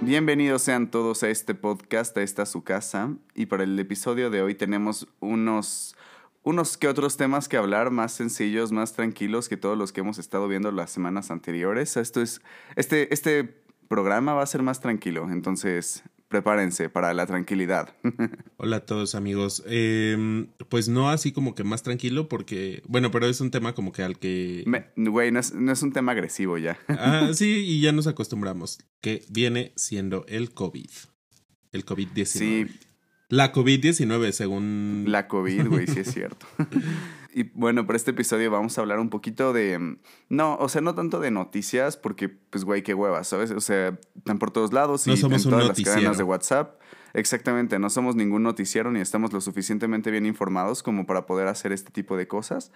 Bienvenidos sean todos a este podcast, a esta su casa. Y para el episodio de hoy tenemos unos, unos que otros temas que hablar más sencillos, más tranquilos que todos los que hemos estado viendo las semanas anteriores. Esto es, este, este programa va a ser más tranquilo, entonces prepárense para la tranquilidad. Hola a todos amigos. Em, pues no así como que más tranquilo porque, bueno, pero es un tema como que al que... Güey, no es, no es un tema agresivo ya. ah, sí, y ya nos acostumbramos, que viene siendo el COVID. El COVID-19. Sí. La COVID-19, según... La COVID, güey, sí es cierto. Y bueno, para este episodio vamos a hablar un poquito de. Mm, no, o sea, no tanto de noticias, porque, pues, güey, qué huevas, ¿sabes? O sea, están por todos lados y no somos en todas las cadenas de WhatsApp. Exactamente, no somos ningún noticiero ni estamos lo suficientemente bien informados como para poder hacer este tipo de cosas.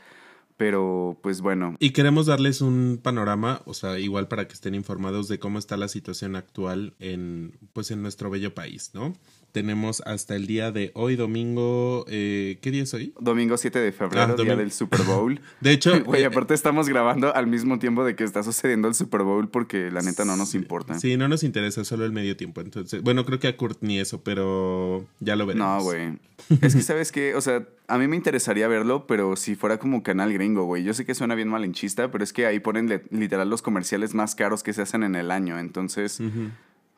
Pero, pues bueno. Y queremos darles un panorama, o sea, igual para que estén informados de cómo está la situación actual en, pues, en nuestro bello país, ¿no? Tenemos hasta el día de hoy, domingo. Eh, ¿Qué día es hoy? Domingo 7 de febrero, ah, día del Super Bowl. de hecho. Güey, eh, aparte estamos grabando al mismo tiempo de que está sucediendo el Super Bowl porque la neta no nos importa. Sí, no nos interesa, solo el medio tiempo. Entonces, bueno, creo que a Kurt ni eso, pero ya lo veremos. No, güey. es que, ¿sabes qué? O sea, a mí me interesaría verlo, pero si fuera como canal gringo, güey. Yo sé que suena bien malinchista, pero es que ahí ponen literal los comerciales más caros que se hacen en el año. Entonces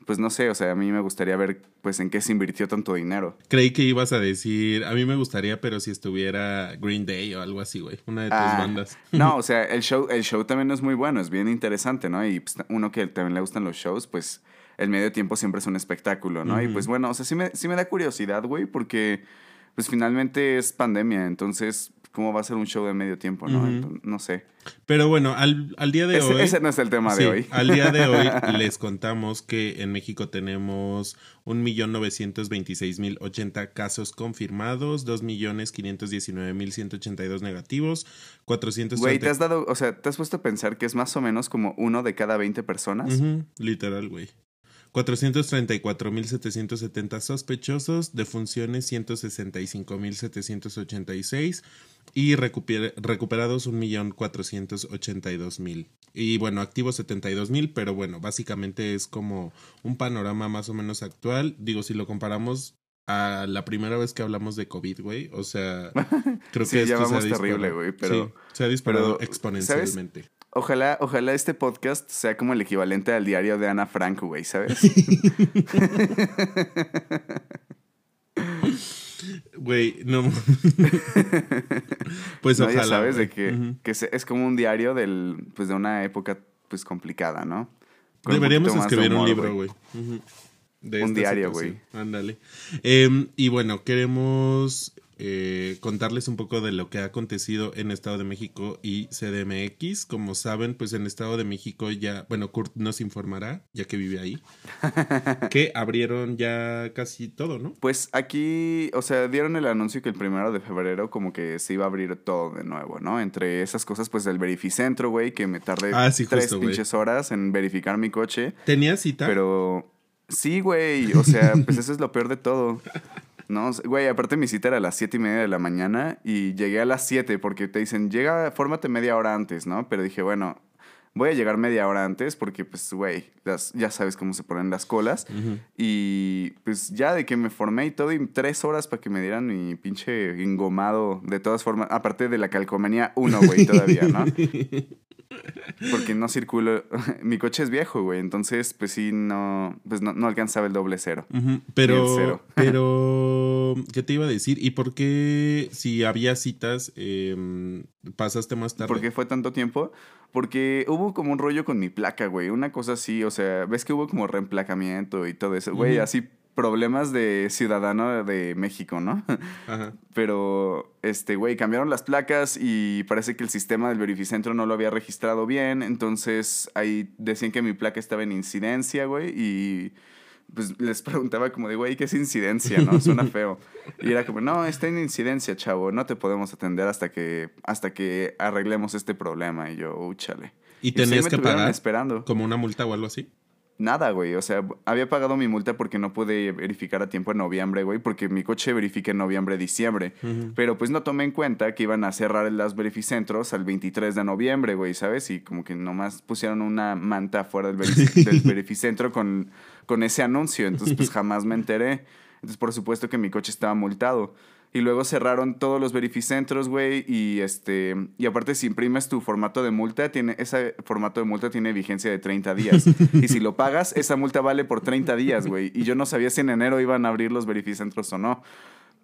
pues no sé, o sea, a mí me gustaría ver pues en qué se invirtió tanto dinero. Creí que ibas a decir, a mí me gustaría, pero si estuviera Green Day o algo así, güey, una de tus ah, bandas. No, o sea, el show, el show también es muy bueno, es bien interesante, ¿no? Y pues, uno que también le gustan los shows, pues el medio tiempo siempre es un espectáculo, ¿no? Y pues bueno, o sea, sí me, sí me da curiosidad, güey, porque pues finalmente es pandemia, entonces cómo va a ser un show de medio tiempo, ¿no? no sé. Pero bueno, al, al día de hoy. Ese no es el tema de hoy. Al día de hoy les contamos que en México tenemos 1.926.080 casos confirmados, 2.519.182 negativos, 400. Güey, ¿te has dado, o sea, te has puesto a pensar que es más o menos como uno de cada 20 personas? Literal, güey. 434.770 sospechosos, defunciones 165.786 y recuperados 1.482.000. Y bueno, activos 72.000, pero bueno, básicamente es como un panorama más o menos actual. Digo, si lo comparamos a la primera vez que hablamos de COVID, güey, o sea, creo que esto se ha terrible, güey, pero... se ha disparado exponencialmente. Ojalá, ojalá este podcast sea como el equivalente al diario de Ana Frank, güey, ¿sabes? Güey, no. pues ojalá. Ya sabes de que, que, es como un diario del, pues de una época pues complicada, ¿no? Deberíamos escribir un libro, güey. un diario, güey. Ándale. Em, y bueno, queremos eh, contarles un poco de lo que ha acontecido en Estado de México y CDMX. Como saben, pues en Estado de México ya, bueno, Kurt nos informará, ya que vive ahí, que abrieron ya casi todo, ¿no? Pues aquí, o sea, dieron el anuncio que el primero de febrero como que se iba a abrir todo de nuevo, ¿no? Entre esas cosas, pues el verificentro, güey, que me tardé ah, tres pinches horas en verificar mi coche. ¿Tenía cita? Pero... Sí, güey, o sea, pues eso es lo peor de todo. No, güey, aparte mi cita era a las siete y media de la mañana y llegué a las 7 porque te dicen, llega, fórmate media hora antes, ¿no? Pero dije, bueno, voy a llegar media hora antes porque, pues, güey, ya sabes cómo se ponen las colas. Y pues ya de que me formé y todo, y tres horas para que me dieran mi pinche engomado, de todas formas, aparte de la calcomanía, uno, güey, todavía, ¿no? Porque no circulo. Mi coche es viejo, güey. Entonces, pues sí, no. Pues no, no alcanzaba el doble cero. Pero. pero. ¿Qué te iba a decir? ¿Y por qué, si había citas, em, pasaste más tarde? ¿Por qué fue tanto tiempo? Porque hubo como un rollo con mi placa, güey. Una cosa así, o sea, ves que hubo como reemplacamiento y todo eso. Güey, así problemas de ciudadano de México, ¿no? Ajá. Pero, este, güey, cambiaron las placas y parece que el sistema del verificentro no lo había registrado bien. Entonces, ahí decían que mi placa estaba en incidencia, güey, y pues les preguntaba como de, güey, ¿qué es incidencia, no? Suena feo. Y era como, no, está en incidencia, chavo, no te podemos atender hasta que, hasta que arreglemos este problema. Y yo, úchale. ¿Y tenías que pagar esperando. como una multa o algo así? Nada, güey. O sea, había pagado mi multa porque no pude verificar a tiempo en noviembre, güey, porque mi coche verifica en noviembre, diciembre. Pero pues no tomé en cuenta que iban a cerrar las verificentros al 23 de noviembre, güey, ¿sabes? Y como que nomás pusieron una manta fuera del, del verificentro con, con ese anuncio. Entonces, pues jamás me enteré. Entonces, por supuesto que mi coche estaba multado. Y luego cerraron todos los verificentros, güey. Y este. Y aparte, si imprimes tu formato de multa, tiene, ese formato de multa tiene vigencia de 30 días. y si lo pagas, esa multa vale por 30 días, güey. Y yo no sabía si en enero iban a abrir los verificentros o no.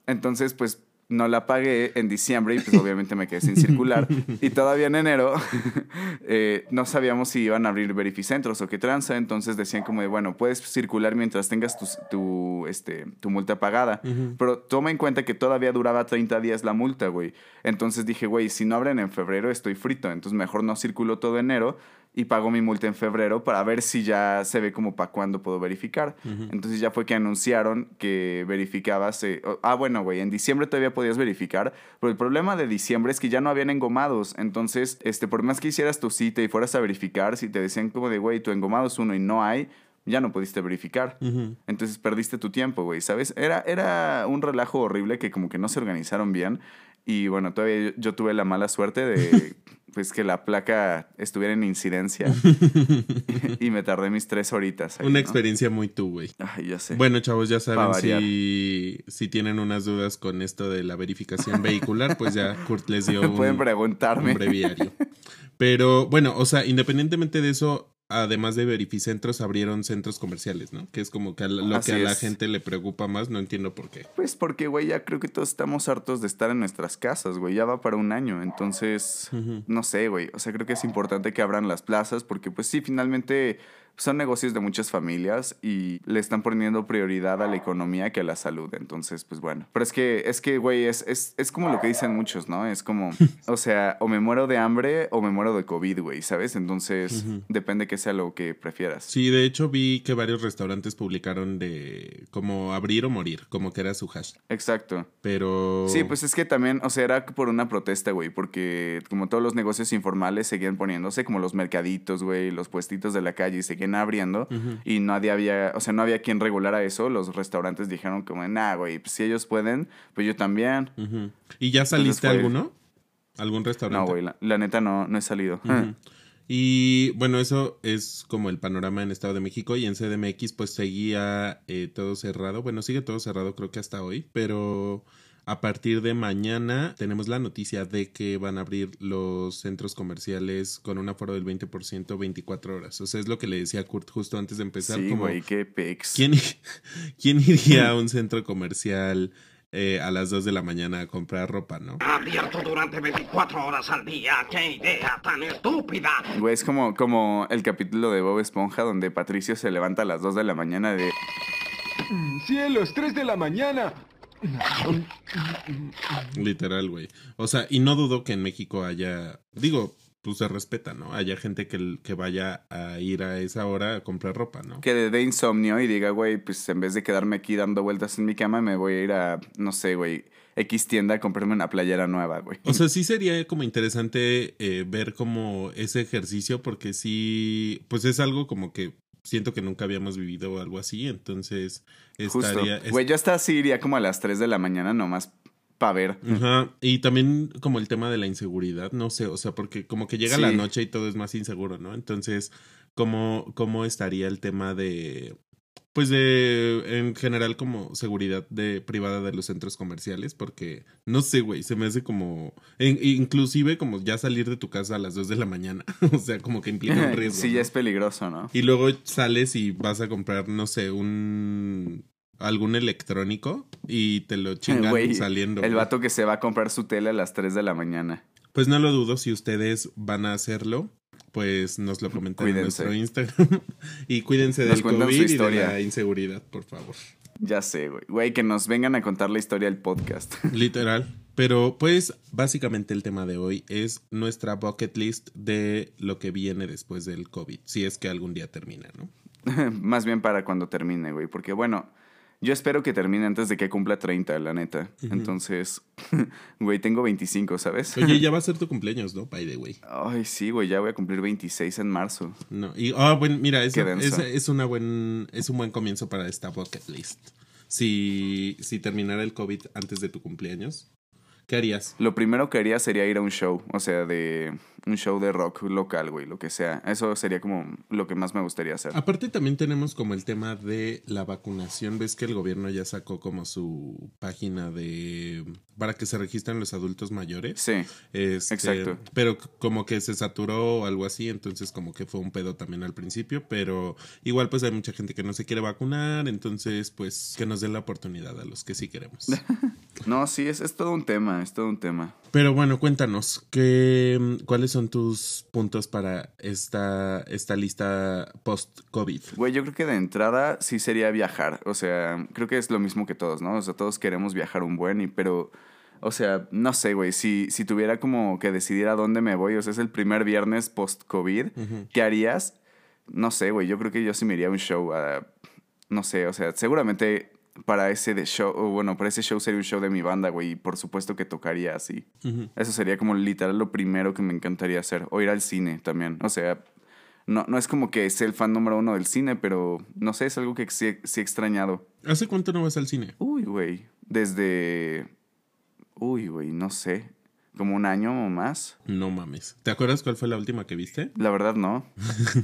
Entonces, pues no la pagué en diciembre y pues obviamente me quedé sin circular. Y todavía en enero eh, no sabíamos si iban a abrir verificentros o qué tranza. Entonces decían como de, bueno, puedes circular mientras tengas tu, tu, este, tu multa pagada. Pero toma en cuenta que todavía duraba 30 días la multa, güey. Entonces dije, güey, si no abren en febrero estoy frito. Entonces mejor no circulo todo enero y pago mi multa en febrero para ver si ya se ve como para cuándo puedo verificar. Entonces ya fue que anunciaron que verificabas. ah, bueno, güey, en diciembre todavía podías verificar, pero el problema de diciembre es que ya no habían engomados. Entonces, este, por más que hicieras tu cita y fueras a verificar, si te decían como de, güey, tu engomado es uno y no hay, ya no pudiste verificar. Entonces perdiste tu tiempo, güey, ¿sabes? Era, era un relajo horrible que como que no se organizaron bien. Y bueno, todavía yo tuve la mala suerte de pues que la placa estuviera en incidencia y me tardé mis tres horitas. Una experiencia muy tú, güey. Ay, ya sé. Bueno, chavos, ya saben si, si tienen unas dudas con esto de la verificación vehicular, pues ya Kurt les dio un, Pueden preguntarme. un breviario. Pero bueno, o sea, independientemente de eso, además de verificentros, abrieron centros comerciales, ¿no? Que es como que lo que a la gente le preocupa más, no entiendo por qué. Pues porque, güey, ya creo que todos estamos hartos de estar en nuestras casas, güey, ya va para un año, entonces, no sé, güey, o sea, creo que es importante que abran las plazas porque, pues sí, finalmente son negocios de muchas familias y le están poniendo prioridad a la economía que a la salud. Entonces, pues bueno. Pero es que, es que, güey, es, es, es como lo que dicen muchos, ¿no? Es como, o sea, o me muero de hambre o me muero de COVID, güey, ¿sabes? Entonces, depende que sea lo que prefieras. Sí, de hecho vi que varios restaurantes publicaron de como abrir o morir, como que era su hashtag. Exacto. Pero... Sí, pues es que también, o sea, era por una protesta, güey, porque como todos los negocios informales seguían poniéndose, como los mercaditos, güey, los puestitos de la calle, y seguían abriendo y nadie había, o sea, no había quien regulara eso. Los restaurantes dijeron como, nah, güey, pues si ellos pueden, pues yo también. ¿Y ya saliste alguno? ¿Algún restaurante? No, güey, la, neta no, no he salido. Y bueno, eso es como el panorama en Estado de México y en CDMX pues seguía eh, todo cerrado. Bueno, sigue todo cerrado creo que hasta hoy, pero a partir de mañana tenemos la noticia de que van a abrir los centros comerciales con un aforo del 20% 24 horas. O sea, es lo que le decía Kurt justo antes de empezar. Sí, güey, qué pex. ¿quién, ¿Quién iría a un centro comercial eh, a las 2 de la mañana a comprar ropa, no? Abierto durante 24 horas al día. ¡Qué idea tan estúpida! Güey, es como, como el capítulo de Bob Esponja donde Patricio se levanta a las 2 de la mañana de... ¡Cielos! ¡3 de la mañana! Literal, güey. O sea, y no dudo que en México haya, digo, pues se respeta, ¿no? Haya gente que, que vaya a ir a esa hora a comprar ropa, ¿no? Que de insomnio y diga, güey, pues en vez de quedarme aquí dando vueltas en mi cama, me voy a ir a, no sé, güey, X tienda a comprarme una playera nueva, güey. O sea, sí sería como interesante eh, ver como ese ejercicio, porque sí, pues es algo como que siento que nunca habíamos vivido algo así, entonces estaría... Güey, yo hasta así iría como a las 3 de la mañana nomás para ver. Ajá, y también como el tema de la inseguridad, no sé, o sea, porque como que llega la noche y todo es más inseguro, ¿no? Entonces, ¿cómo, cómo estaría el tema de, pues de, en general, como seguridad de privada de los centros comerciales, porque no sé, güey, se me hace como, inclusive como ya salir de tu casa a las 2 de la mañana, o sea, como que implica un riesgo. sí, ya es peligroso, ¿no? Y luego sales y vas a comprar, no sé, un algún electrónico y te lo chingan saliendo. El vato que se va a comprar su tele a las 3 de la mañana. Pues no lo dudo si ustedes van a hacerlo pues nos lo comentan en nuestro Instagram. y cuídense del COVID y de la inseguridad, por favor. Ya sé, güey. Güey, que nos vengan a contar la historia del podcast. Literal. Pero pues básicamente el tema de hoy es nuestra bucket list de lo que viene después del COVID, si es que algún día termina, ¿no? Más bien para cuando termine, güey, porque bueno, Yo espero que termine antes de que cumpla 30, la neta. Entonces, güey, tengo 25, ¿sabes? Oye, ya va a ser tu cumpleaños, ¿no? By the way. Ay, sí, güey, ya voy a cumplir 26 en marzo. No. Y, ah, bueno, mira, es, es una buen, es un buen comienzo para esta bucket list. Si, si terminara el COVID antes de tu cumpleaños, ¿qué harías? Lo primero que haría sería ir a un show, o sea, de un show de rock local, güey, lo que sea. Eso sería como lo que más me gustaría hacer. Aparte también tenemos como el tema de la vacunación. Ves que el gobierno ya sacó como su página de para que se registren los adultos mayores. Sí, Este, Exacto. Pero como que se saturó o algo así, entonces como que fue un pedo también al principio, pero igual pues hay mucha gente que no se quiere vacunar, entonces pues que nos den la oportunidad a los que sí queremos. no, sí, es, es todo un tema, es todo un tema. Pero bueno, cuéntanos, ¿qué, ¿cuáles son tus puntos para esta, esta lista post-COVID? Güey, yo creo que de entrada sí sería viajar. O sea, creo que es lo mismo que todos, ¿no? O sea, todos queremos viajar un buen, y, pero, o sea, no sé, güey, si, si tuviera como que decidir a dónde me voy, o sea, es el primer viernes post-COVID, ¿qué harías? No sé, güey, yo creo que yo sí me iría a un show, a- no sé, o sea, seguramente para ese de show, o bueno, para ese show sería un show de mi banda, güey, y por supuesto que tocaría así. Eso sería como literal lo primero que me encantaría hacer, o ir al cine también, o sea, no, no es como que sea el fan número uno del cine, pero no sé, es algo que sí, sí he extrañado. ¿Hace cuánto no vas al cine? Uy, güey. Desde. Uy, güey, no sé. Como un año o más. No mames. ¿Te acuerdas cuál fue la última que viste? La verdad, no.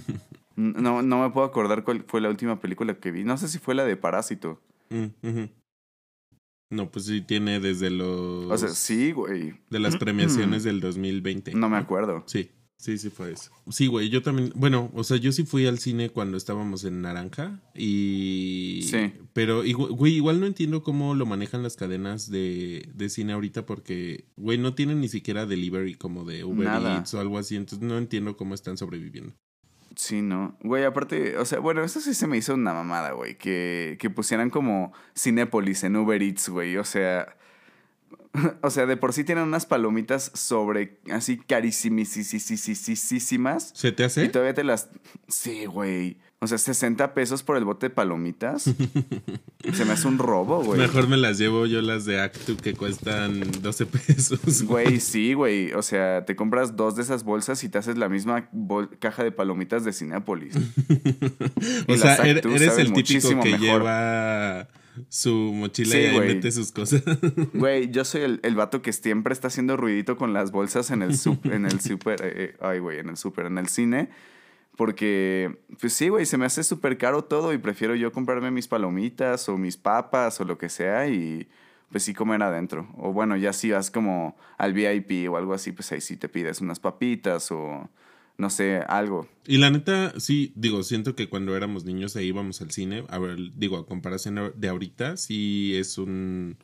no, no me puedo acordar cuál fue la última película que vi. No sé si fue la de Parásito. Mm. No, pues sí tiene desde los... O sea, sí, güey. De las premiaciones del 2020. No me acuerdo. Sí, sí, sí fue eso. Sí, güey, yo también, bueno, o sea, yo sí fui al cine cuando estábamos en Naranja y... Sí. Pero, güey, igual no entiendo cómo lo manejan las cadenas de, de cine ahorita porque, güey, no tienen ni siquiera delivery como de Uber Nada. Eats o algo así, entonces no entiendo cómo están sobreviviendo. Sí, no. Güey, aparte, o sea, bueno, eso sí se me hizo una mamada, güey. Que, que pusieran como Cinépolis en Uber Eats, güey. O sea. O sea, de por sí tienen unas palomitas sobre. Así carísimas. ¿Se te hace? Y todavía te las. Sí, güey. O sea, 60 pesos por el bote de palomitas. Se me hace un robo, güey. Mejor me las llevo yo las de Actu que cuestan 12 pesos. Güey, sí, güey. O sea, te compras dos de esas bolsas y te haces la misma caja de palomitas de Cinépolis. O sea, er- Actus eres el típico que mejor. lleva su mochila Sí, y ahí mete sus cosas. Güey, yo soy el, el vato que siempre está haciendo ruidito con las bolsas en el sup- en el súper, eh, eh, ay, güey, en el súper, en el cine. Porque, pues sí, güey, se me hace súper caro todo y prefiero yo comprarme mis palomitas o mis papas o lo que sea y pues sí comer adentro. O bueno, ya si vas como al VIP o algo así, pues ahí sí te pides unas papitas o no sé, algo. Y la neta, sí, digo, siento que cuando éramos niños e íbamos al cine, a ver, digo, a comparación de ahorita, sí es un...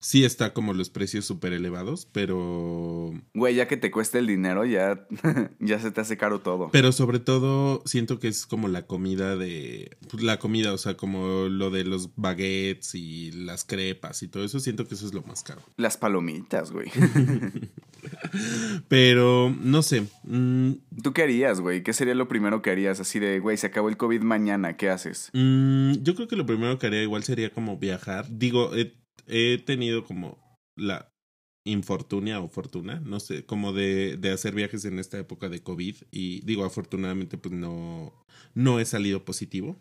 Sí está como los precios súper elevados, pero... Güey, ya que te cuesta el dinero, ya, ya se te hace caro todo. Pero sobre todo siento que es como la comida de... pues, la comida, o sea, como lo de los baguettes y las crepas y todo eso, siento que eso es lo más caro. Las palomitas, güey. Pero, no sé, mm, ¿Tú qué harías, güey? ¿Qué sería lo primero que harías? Así de, güey, se acabó el COVID mañana, ¿qué haces? Mm, yo creo que lo primero que haría igual sería como viajar. Digo, he, he tenido como la infortunia o fortuna, no sé, como de, de hacer viajes en esta época de COVID y digo, afortunadamente pues no, no he salido positivo,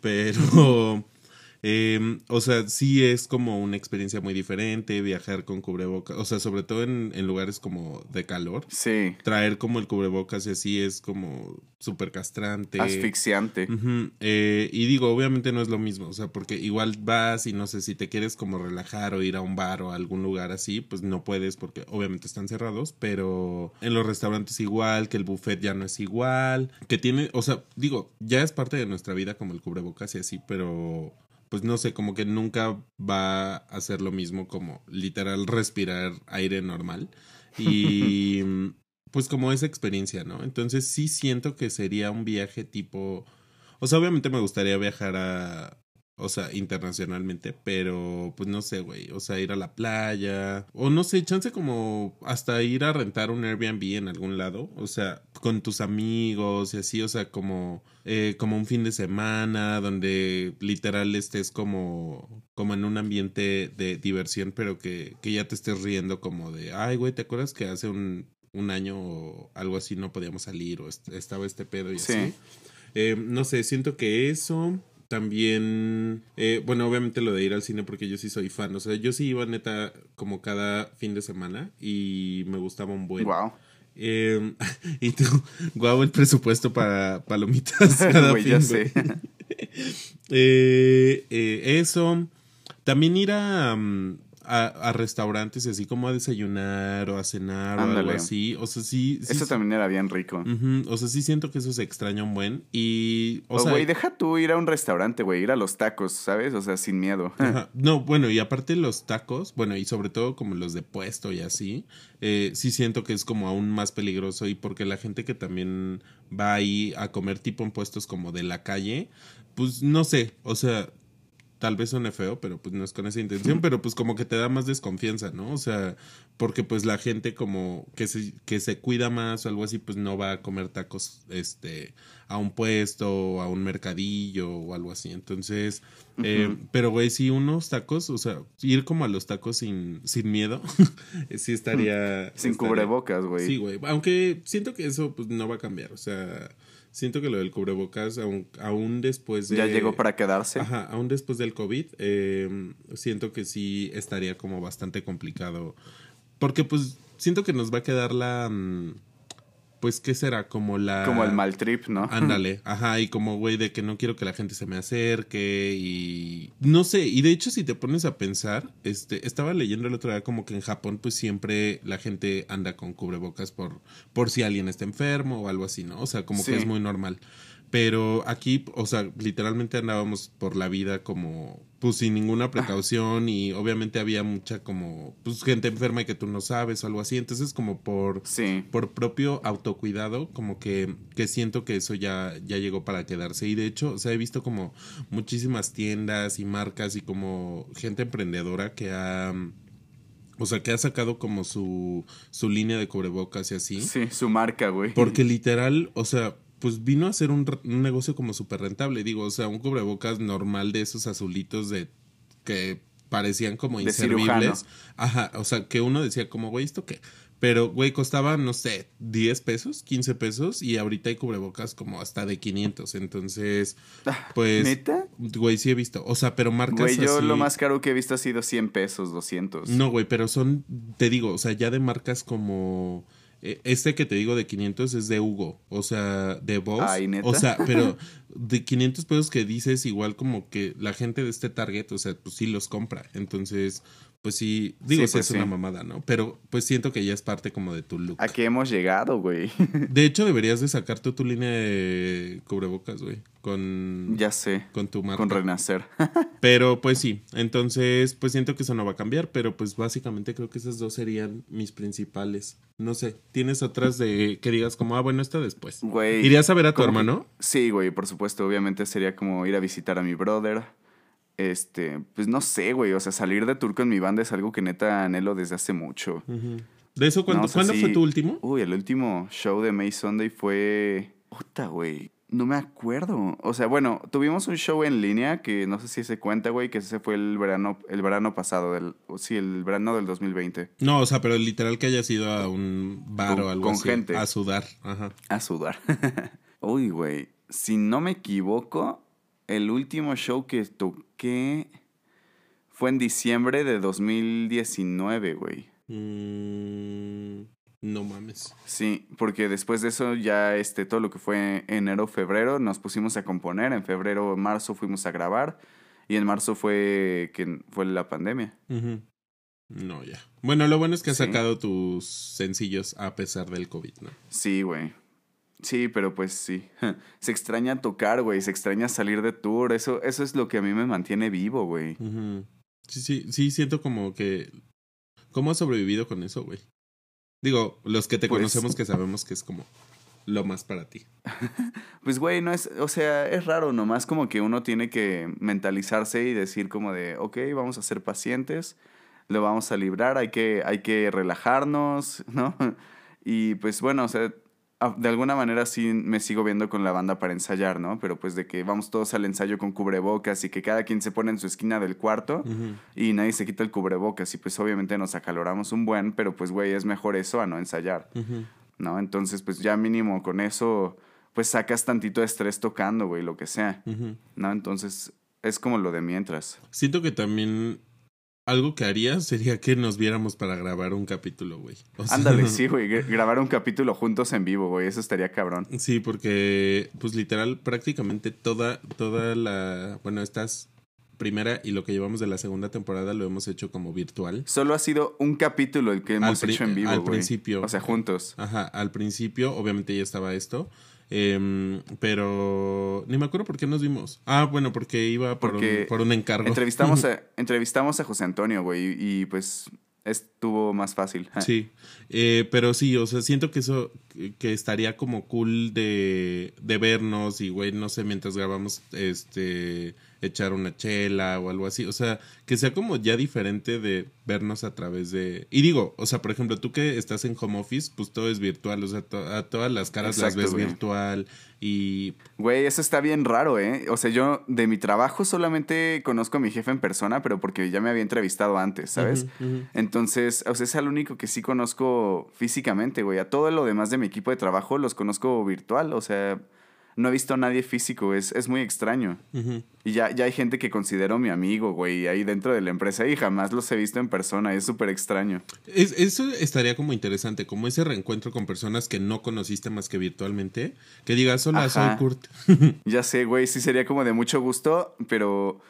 pero... Eh, o sea, sí es como una experiencia muy diferente viajar con cubrebocas, o sea, sobre todo en, en lugares como de calor. Sí, Traer como el cubrebocas y así es como súper castrante. asfixiante. Eh, y digo, obviamente no es lo mismo, o sea, porque igual vas y no sé si te quieres como relajar o ir a un bar o a algún lugar así, pues no puedes porque obviamente están cerrados, pero en los restaurantes igual, que el buffet ya no es igual, que tiene, o sea, digo, ya es parte de nuestra vida como el cubrebocas y así, pero pues no sé, como que nunca va a ser lo mismo como literal respirar aire normal. Y pues como esa experiencia, ¿no? Entonces sí siento que sería un viaje tipo... O sea, obviamente me gustaría viajar a, o sea, internacionalmente, pero pues no sé, güey, o sea, ir a la playa, o no sé, chance como hasta ir a rentar un Airbnb en algún lado, o sea, con tus amigos y así, o sea, como, eh, como un fin de semana donde literal estés como, como en un ambiente de diversión, pero que, que ya te estés riendo como de, ay, güey, ¿te acuerdas que hace un, un año o algo así no podíamos salir o est- estaba este pedo y Sí. así? Eh, no sé, siento que eso también, eh, bueno, obviamente lo de ir al cine porque yo sí soy fan, o sea, yo sí iba neta como cada fin de semana y me gustaba un buen. Wow. Eh, y tú, guau, el presupuesto para palomitas cada fin, ya sé. Eh, eh, eso. También ir a, mm, a, a restaurantes así como a desayunar o a cenar o algo así. O sea, sí. sí Eso también era bien rico. O sea, sí siento que eso se extraña un buen. Y. O O, sea, güey, deja tú ir a un restaurante, güey, ir a los tacos, ¿sabes? O sea, sin miedo. Ajá. No, bueno, y aparte los tacos, bueno, y sobre todo como los de puesto y así, eh, sí siento que es como aún más peligroso y porque la gente que también va ahí a comer tipo en puestos como de la calle, pues no sé, o sea, tal vez suene feo, pero pues no es con esa intención, pero pues como que te da más desconfianza, ¿no? O sea, porque pues la gente como que se, que se cuida más o algo así, pues no va a comer tacos, este, a un puesto o a un mercadillo o algo así. Entonces, eh, pero güey, sí, unos tacos, o sea, ir como a los tacos sin, sin miedo, sí estaría... sin estaría- cubrebocas, güey. Sí, güey. Aunque siento que eso pues no va a cambiar. O sea, siento que lo del cubrebocas, aún, aún después de. Ya llegó para quedarse. Ajá, aún después del COVID, eh, siento que sí estaría como bastante complicado. Porque pues siento que nos va a quedar la. mm, Pues, ¿qué será? Como la. Como el mal trip, ¿no? Ándale, ajá, y como güey de que no quiero que la gente se me acerque y no sé, y de hecho si te pones a pensar, este, estaba leyendo el otro día como que en Japón pues siempre la gente anda con cubrebocas por por si alguien está enfermo o algo así, ¿no? O sea, como Sí. que es muy normal. Pero aquí, o sea, literalmente andábamos por la vida como, pues sin ninguna precaución y obviamente había mucha como, pues gente enferma y que tú no sabes o algo así. Entonces como por, Sí. por propio autocuidado, como que, que siento que eso ya, ya llegó para quedarse. Y de hecho, o sea, he visto como muchísimas tiendas y marcas y como gente emprendedora que ha... O sea, que ha sacado como su, su línea de cubrebocas y así. Sí, su marca, güey. Porque literal, o sea, pues vino a ser un, un negocio como súper rentable. Digo, o sea, un cubrebocas normal de esos azulitos de que parecían como inservibles. Ajá, o sea, que uno decía como, güey, ¿esto qué? Pero, güey, costaba, no sé, 10 pesos, 15 pesos y ahorita hay cubrebocas como hasta de 500. Entonces, pues... ¿Neta? Güey, sí he visto. O sea, pero marcas Güey, yo así- lo más caro que he visto ha sido 100 pesos, 200. no, güey, pero son, te digo, o sea, ya de marcas como... eh, Este que te digo de 500 es de Hugo, o sea, de Boss. Ay, ¿neta? O sea, pero de 500 pesos que dices, igual como que la gente de este target, o sea, pues sí los compra. Entonces, pues sí, digo, Sí, sí, pues es una mamada, ¿no? Pero pues siento que ya es parte como de tu look. ¿A qué hemos llegado, güey? De hecho, deberías de sacar tú tu línea de cubrebocas, güey, con, ya sé. con tu marca. Con renacer. Pero pues sí, entonces pues siento que eso no va a cambiar, pero pues básicamente creo que esas dos serían mis principales. No sé, ¿tienes otras de que digas como, ah, bueno, esta después? Güey. ¿Irías a ver a tu que- hermano? Sí, güey, por supuesto. Obviamente sería como ir a visitar a mi brother. Este, pues no sé, güey. O sea, salir de tour con mi banda es algo que neta anhelo desde hace mucho. ¿De eso cuándo, No, o sea, ¿cuándo fue tu último? Uy, el último show de May Sunday fue. Puta, güey. No me acuerdo. O sea, bueno, tuvimos un show en línea que no sé si se cuenta, güey, que ese fue el verano, el verano pasado, del, sí, el verano del 2020. No, o sea, pero literal que hayas ido a un bar Con- o algo con así. gente. A sudar. Ajá. A sudar. Uy, güey. Si no me equivoco, el último show que toqué fue en diciembre de 2019, güey. Mm, no mames. Sí, porque después de eso ya este, todo lo que fue enero, febrero, nos pusimos a componer. En febrero, marzo fuimos a grabar. Y en marzo fue que fue la pandemia. No, ya. Bueno, lo bueno es que has Sí. sacado tus sencillos a pesar del COVID, ¿no? Sí, güey. Sí, pero pues sí. Se extraña tocar, güey. Se extraña salir de tour. Eso, eso es lo que a mí me mantiene vivo, güey. Sí, sí, sí, siento como que... ¿Cómo has sobrevivido con eso, güey? Digo, los que te Pues- conocemos que sabemos que es como lo más para ti? Pues, güey, no es, o sea, es raro, nomás como que uno tiene que mentalizarse y decir como de, ok, vamos a ser pacientes, lo vamos a librar, hay que, hay que relajarnos, ¿no? Y pues bueno, o sea, de alguna manera sí me sigo viendo con la banda para ensayar, ¿no? Pero pues de que vamos todos al ensayo con cubrebocas y que cada quien se pone en su esquina del cuarto y nadie se quita el cubrebocas y pues obviamente nos acaloramos un buen, pero pues güey, es mejor eso a no ensayar, ¿no? Entonces pues ya mínimo con eso pues sacas tantito de estrés tocando, güey, lo que sea, ¿no? Entonces es como lo de mientras. Siento que también algo que haría sería que nos viéramos para grabar un capítulo, güey. O sea, Ándale, sí, güey, gra- grabar un capítulo juntos en vivo, güey, eso estaría cabrón. Sí, porque pues literal prácticamente toda toda la, bueno, estas primera y lo que llevamos de la segunda temporada lo hemos hecho como virtual. Solo ha sido un capítulo el que hemos hecho en vivo, al principio. O sea, juntos. Ajá, al principio obviamente ya estaba esto. Em, pero ni me acuerdo por qué nos vimos. Ah, bueno, porque iba por, Porque un, por un encargo. Entrevistamos a, entrevistamos a José Antonio, güey, y, y, pues estuvo más fácil. Sí, eh, pero sí, o sea, siento que eso, que estaría como cool de, de vernos y, güey, no sé, mientras grabamos, este, echar una chela o algo así, o sea, que sea como ya diferente de vernos a través de... Y digo, o sea, por ejemplo, tú que estás en home office, pues todo es virtual, o sea, to- a todas las caras las ves güey. virtual y... Güey, eso está bien raro, ¿eh? O sea, yo de mi trabajo solamente conozco a mi jefe en persona, pero porque ya me había entrevistado antes, ¿sabes? Entonces, o sea, es al único que sí conozco físicamente, güey. A todo lo demás de mi equipo de trabajo los conozco virtual, o sea, no he visto a nadie físico, es, es muy extraño. Y ya, ya hay gente que considero mi amigo, güey, ahí dentro de la empresa y jamás los he visto en persona, es súper extraño. Es- eso estaría como interesante, como ese reencuentro con personas que no conociste más que virtualmente, que digas, hola, soy. Kurt. Ya sé, güey, sí sería como de mucho gusto, pero...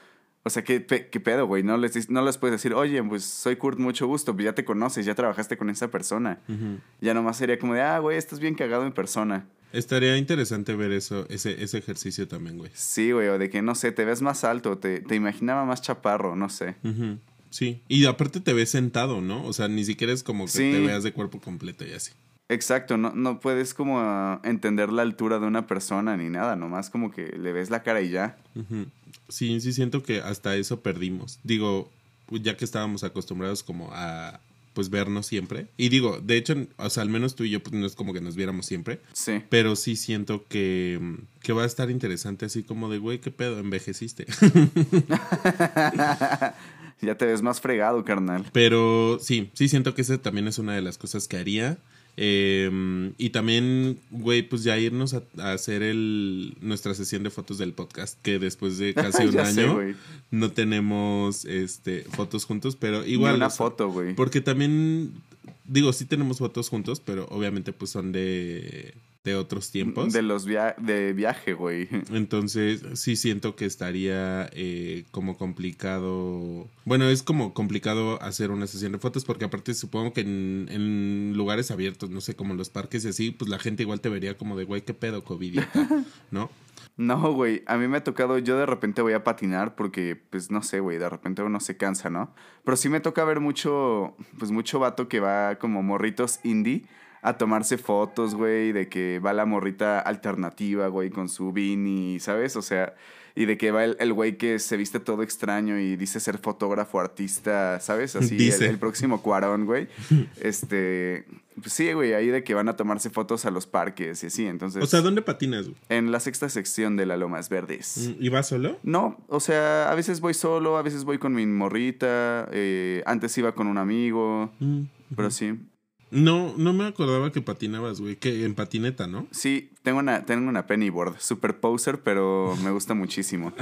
O sea, ¿qué, qué pedo, güey? No les, no les puedes decir, oye, pues soy Kurt, mucho gusto, pues ya te conoces, ya trabajaste con esa persona. Ujú. Ya nomás sería como de, ah, güey, estás bien cagado en persona. Estaría interesante ver eso, ese, ese ejercicio también, güey. Sí, güey, o de que, no sé, te ves más alto, te, te imaginaba más chaparro, no sé. Sí, y aparte te ves sentado, ¿no? O sea, ni siquiera es como que Sí. te veas de cuerpo completo y así. Exacto, no, no puedes como entender la altura de una persona ni nada, nomás como que le ves la cara y ya. Sí, sí siento que hasta eso perdimos. Digo, ya que estábamos acostumbrados como a pues vernos siempre. Y digo, de hecho, o sea, al menos tú y yo pues no es como que nos viéramos siempre, Sí. pero sí siento que, que va a estar interesante así como de, güey, qué pedo, envejeciste. ya te ves más fregado, carnal. Pero sí, sí siento que esa también es una de las cosas que haría. Eh, y también, güey, pues ya irnos a, a hacer el, nuestra sesión de fotos del podcast, que después de casi un sé, año no tenemos este, fotos juntos, pero Ni igual. una o sea, foto, güey. Porque también, digo, sí tenemos fotos juntos, pero obviamente pues son de, de otros tiempos. De los via de viaje, güey. Entonces, sí siento que estaría eh, como complicado. Bueno, es como complicado hacer una sesión de fotos porque aparte supongo que en, en lugares abiertos, no sé, como los parques y así, pues la gente igual te vería como de, güey, qué pedo, COVID, ¿no? No, güey, a mí me ha tocado, yo de repente voy a patinar porque, pues, no sé, güey, de repente uno se cansa, ¿no? Pero sí me toca ver mucho, pues, mucho vato que va como morritos indie a tomarse fotos, güey, de que va la morrita alternativa, güey, con su beanie, ¿sabes? O sea, y de que va el güey que se viste todo extraño y dice ser fotógrafo, artista, ¿sabes? Así, el, Dice. el próximo cuarón, güey. Este, pues sí, güey, ahí de que van a tomarse fotos a los parques y así, entonces... O sea, ¿dónde patinas? güey? En la sexta sección de la Lomas Verdes. ¿Y vas solo? No, o sea, a veces voy solo, a veces voy con mi morrita, eh, antes iba con un amigo, Mm. pero sí. No, no me acordaba que patinabas, güey, que en patineta, ¿no? Sí, tengo una, tengo una pennyboard, super poser, pero me gusta muchísimo.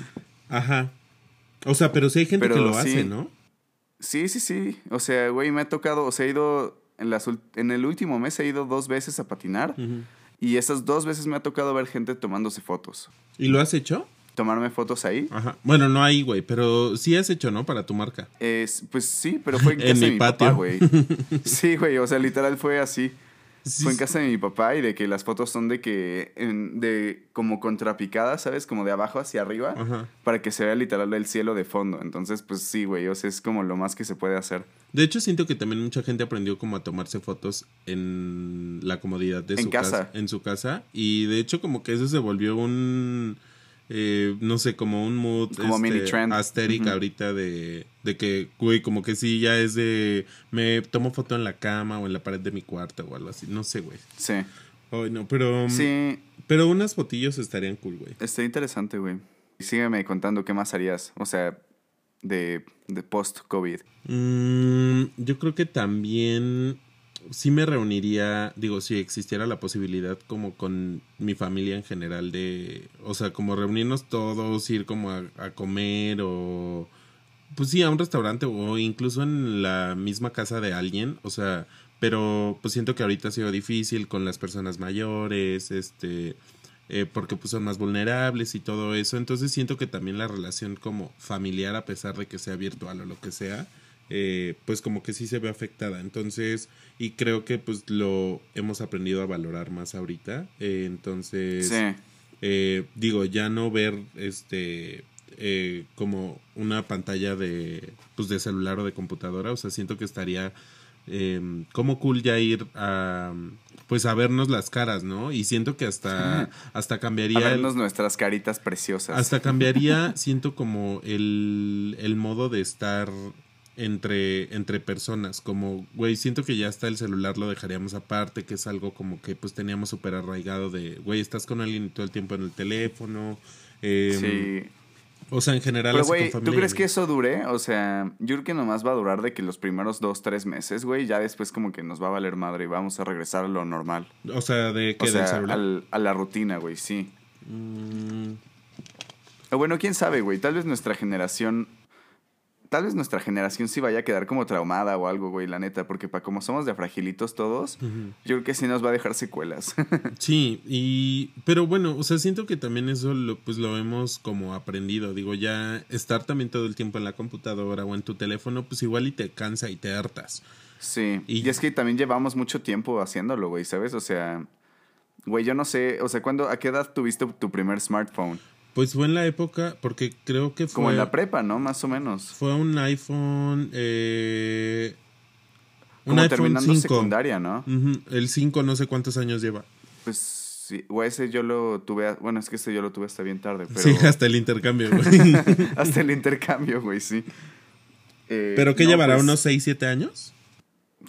Ajá. O sea, pero sí hay gente Pero que lo sí. hace, ¿no? Sí, sí, sí. O sea, güey, me ha tocado, o sea, he ido, en, las, en el último mes he ido dos veces a patinar y esas dos veces me ha tocado ver gente tomándose fotos. ¿Y lo has hecho? Tomarme fotos ahí. Ajá. Bueno, no ahí, güey, pero sí has hecho, ¿no? Para tu marca. Es, pues sí, pero fue en En casa de mi mi patio. papá, güey. Sí, güey, o sea, literal fue así. Sí, Fue en casa de mi papá y de que las fotos son de que, en- de como contrapicadas, ¿sabes? Como de abajo hacia arriba, Ajá. para que se vea literal el cielo de fondo. Entonces, pues sí, güey, o sea, es como lo más que se puede hacer. De hecho, siento que también mucha gente aprendió como a tomarse fotos en la comodidad de En su casa. casa. En su casa. Y de hecho, como que eso se volvió un. Eh, no sé, como un mood. Como mini trend. Aesthetic Ujú. ahorita de, de que, güey, como que sí, ya es de. Me tomo foto en la cama o en la pared de mi cuarto o algo así. No sé, güey. Sí. Ay, no, pero. Sí, Pero unas fotillos estarían cool, güey. está interesante, güey. Sígueme contando qué más harías, o sea, de, de post-COVID. Mm, yo creo que también sí me reuniría, digo, si existiera la posibilidad como con mi familia en general de, o sea, como reunirnos todos, ir como a, a comer o, pues sí, a un restaurante o incluso en la misma casa de alguien, o sea, pero pues siento que ahorita ha sido difícil con las personas mayores, este, eh, porque pues son más vulnerables y todo eso. Entonces siento que también la relación como familiar, a pesar de que sea virtual o lo que sea, eh, pues como que sí se ve afectada. Entonces, y creo que pues lo hemos aprendido a valorar más ahorita. Eh, entonces, Sí. eh, digo, ya no ver este eh, como una pantalla de pues de celular o de computadora, o sea, siento que estaría como cool ya ir a pues a vernos las caras, ¿no? Y siento que hasta hasta A cambiaría el- vernos nuestras caritas preciosas. hasta cambiaría, siento como el, el modo de estar entre, entre personas. Como, güey, siento que ya hasta el celular lo dejaríamos aparte, que es algo como que pues teníamos súper arraigado de, güey, estás con alguien todo el tiempo en el teléfono. eh, Sí. O sea, en general, Pero, así güey, con ¿tú familia, crees que eso dure? O sea, yo creo que nomás va a durar de que los primeros dos, tres meses, güey. Ya después como que nos va a valer madre y vamos a regresar a lo normal. O sea, de O que del celular. al- a la rutina, güey, sí. Mm, O bueno, quién sabe, güey. Tal vez nuestra generación... Tal vez nuestra generación sí vaya a quedar como traumada o algo, güey, la neta. Porque para como somos de fragilitos todos, yo creo que sí nos va a dejar secuelas. Sí, y pero bueno, o sea, siento que también eso lo, pues lo hemos como aprendido, digo, ya estar también todo el tiempo en la computadora o en tu teléfono, pues igual y te cansa y te hartas. Sí, Y- y, es que también llevamos mucho tiempo haciéndolo, güey, ¿sabes? O sea, güey, yo no sé, o sea, ¿cuándo, ¿a qué edad tuviste tu primer smartphone? Pues fue en la época, porque creo que fue, Como en la prepa, ¿no? Más o menos. fue un iPhone, eh, un Como iPhone terminando 5. secundaria, ¿no? El 5 no sé cuántos años lleva. Pues sí, o ese yo lo tuve, a- bueno, es que ese yo lo tuve hasta bien tarde, pero Sí, hasta el intercambio, güey. hasta el intercambio, güey, sí. Eh, ¿Pero qué no, llevará? pues, ¿Unos 6, 7 años?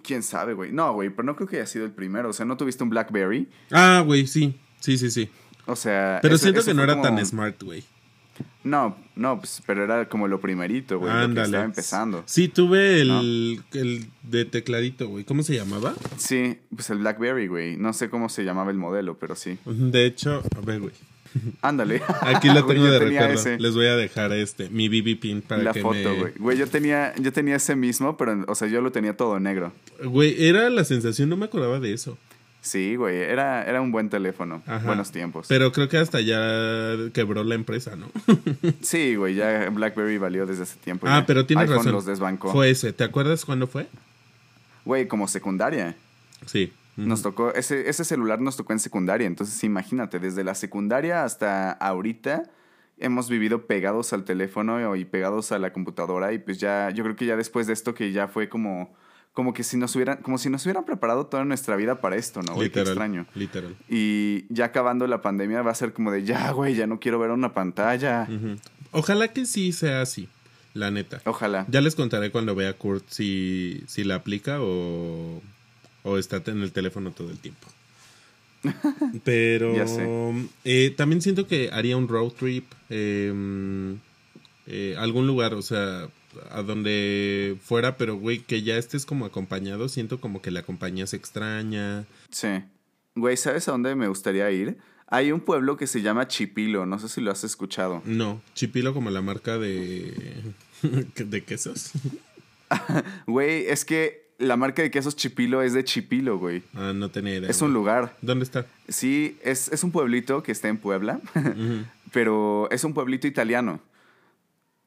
¿Quién sabe, güey? No, güey, pero no creo que haya sido el primero, o sea, ¿no tuviste un BlackBerry? Ah, güey, sí, sí, sí, sí. O sea... Pero siento que no era tan smart, güey. No, no, pues, pero era como lo primerito, güey, lo que Ándale. estaba empezando. Sí, tuve el, el de tecladito, güey. ¿Cómo se llamaba? Sí, pues el BlackBerry, güey. No sé cómo se llamaba el modelo, pero sí. De hecho, a ver, güey. Ándale. Aquí lo tengo de recuerdo. ese. Les voy a dejar este, mi BB pin para la que foto, me... güey. Güey, yo tenía, yo tenía ese mismo, pero, o sea, yo lo tenía todo negro. Güey, era la sensación, no me acordaba de eso. Sí, güey, era, era un buen teléfono. Ajá. Buenos tiempos. Pero creo que hasta ya quebró la empresa, ¿no? Sí, güey, ya BlackBerry valió desde ese tiempo. ah, ya. pero tienes iPhone razón. los desbancó. Fue ese. ¿Te acuerdas cuándo fue? Güey, como secundaria. Sí. Nos tocó, ese, ese celular nos tocó en secundaria. Entonces, imagínate, desde la secundaria hasta ahorita hemos vivido pegados al teléfono y pegados a la computadora. Y pues ya, yo creo que ya después de esto que ya fue como, como que si nos hubieran, como si nos hubieran preparado toda nuestra vida para esto, ¿no? Güey, qué literal. extraño. Literal. Y ya acabando la pandemia va a ser como de, ya, güey, ya no quiero ver una pantalla. Ojalá que sí sea así, la neta. Ojalá. Ya les contaré cuando vea a Kurt si, si la aplica o, o está en el teléfono todo el tiempo. Pero Ya sé. eh, también siento que haría un road trip, eh, eh, algún lugar, o sea, a donde fuera, pero güey, que ya estés como acompañado, siento como que la compañía se extraña. Sí. Güey, ¿sabes a dónde me gustaría ir? Hay un pueblo que se llama Chipilo, no sé si lo has escuchado. No, Chipilo como la marca de, de quesos. Güey, es que la marca de quesos Chipilo es de Chipilo, güey. Ah, no tenía idea. Es un lugar. ¿Dónde está? Sí, es, es un pueblito que está en Puebla, pero es un pueblito italiano.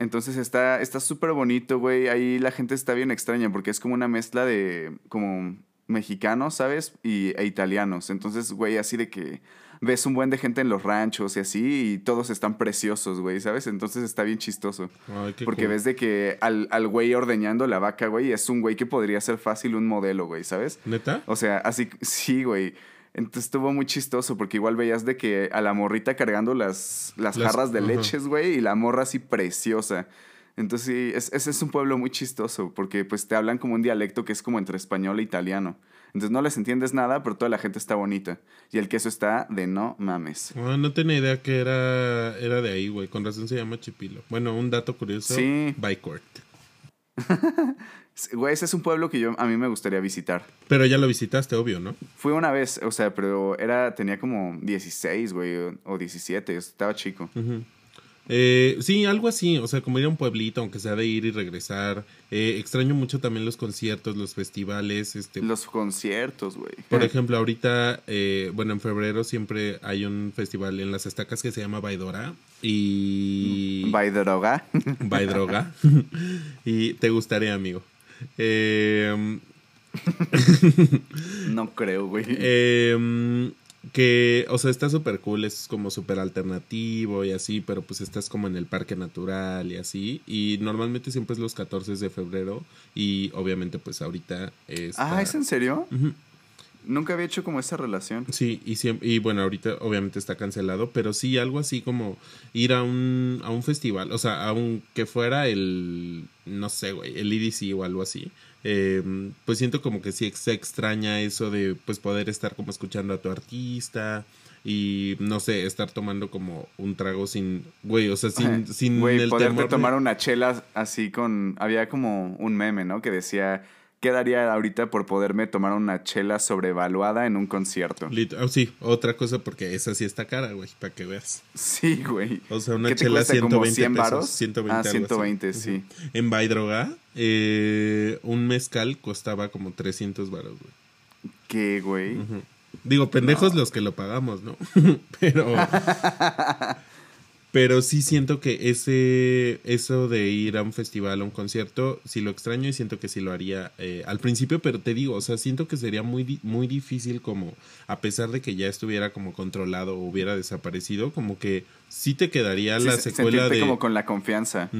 Entonces está está súper bonito, güey. Ahí la gente está bien extraña porque es como una mezcla de como mexicanos, ¿sabes? Y, e italianos. Entonces, güey, así de que ves un buen de gente en los ranchos y así, y todos están preciosos, güey, ¿sabes? Entonces está bien chistoso. Ay, Porque cool. ves de que al, al güey ordeñando la vaca, güey, es un güey que podría ser fácil un modelo, güey, ¿sabes? ¿Neta? O sea, así, sí, güey. Entonces estuvo muy chistoso porque igual veías de que a la morrita cargando las, las, Las- jarras de leches, güey, y la morra así preciosa. Entonces sí, es- ese es un pueblo muy chistoso porque pues te hablan como un dialecto que es como entre español e italiano. Entonces no les entiendes nada, pero toda la gente está bonita. Y el queso está de no mames. Ah, no tenía idea que era, era de ahí, güey. Con razón se llama Chipilo. Bueno, un dato curioso. Sí. Bycourt. Güey, ese es un pueblo que yo a mí me gustaría visitar. Pero ya lo visitaste, obvio, ¿no? Fui una vez, o sea, pero era tenía como 16, güey, o, o 17, estaba chico. Eh, sí, algo así, o sea, como ir a un pueblito, aunque sea de ir y regresar. Eh, extraño mucho también los conciertos, los festivales, este... Los conciertos, güey. Por ejemplo, ahorita, eh, bueno, en febrero siempre hay un festival en las estacas que se llama Baidora y... By droga. Baidroga. y te gustaría, amigo. Eh, no creo, güey. Eh, que, o sea, está súper cool, es como súper alternativo y así, pero pues estás como en el parque natural y así. Y normalmente siempre es los 14 de febrero y obviamente pues ahorita está... Ah, ¿es en serio? Nunca había hecho como esa relación. Sí, y, y bueno, ahorita obviamente está cancelado, pero sí algo así como ir a un, a un festival, o sea, aunque fuera el, no sé, güey, el EDC o algo así, eh, pues siento como que sí se extraña eso de pues poder estar como escuchando a tu artista y no sé, estar tomando como un trago sin, güey, o sea, sin, sin Güey, el poderte temor de- tomar una chela así con... Había como un meme, ¿no? Que decía, ¿qué daría ahorita por poderme tomar una chela sobrevaluada en un concierto? Ah, sí, otra cosa porque esa sí está cara, güey, para que veas. Sí, güey. O sea, una ¿Qué te chela cuesta, como 120 100 pesos, varos? 120 Ah, algo así. 120, sí. En Baidroga, eh, un mezcal costaba como 300 varos, güey. ¿Qué, güey? Digo, pendejos los que lo pagamos, ¿no? pero... Pero sí siento que ese eso de ir a un festival, a un concierto, sí lo extraño y siento que sí lo haría eh, al principio, pero te digo, o sea, siento que sería muy, muy difícil como, a pesar de que ya estuviera como controlado o hubiera desaparecido, como que sí te quedaría Sí, la se- secuela de... como con la confianza.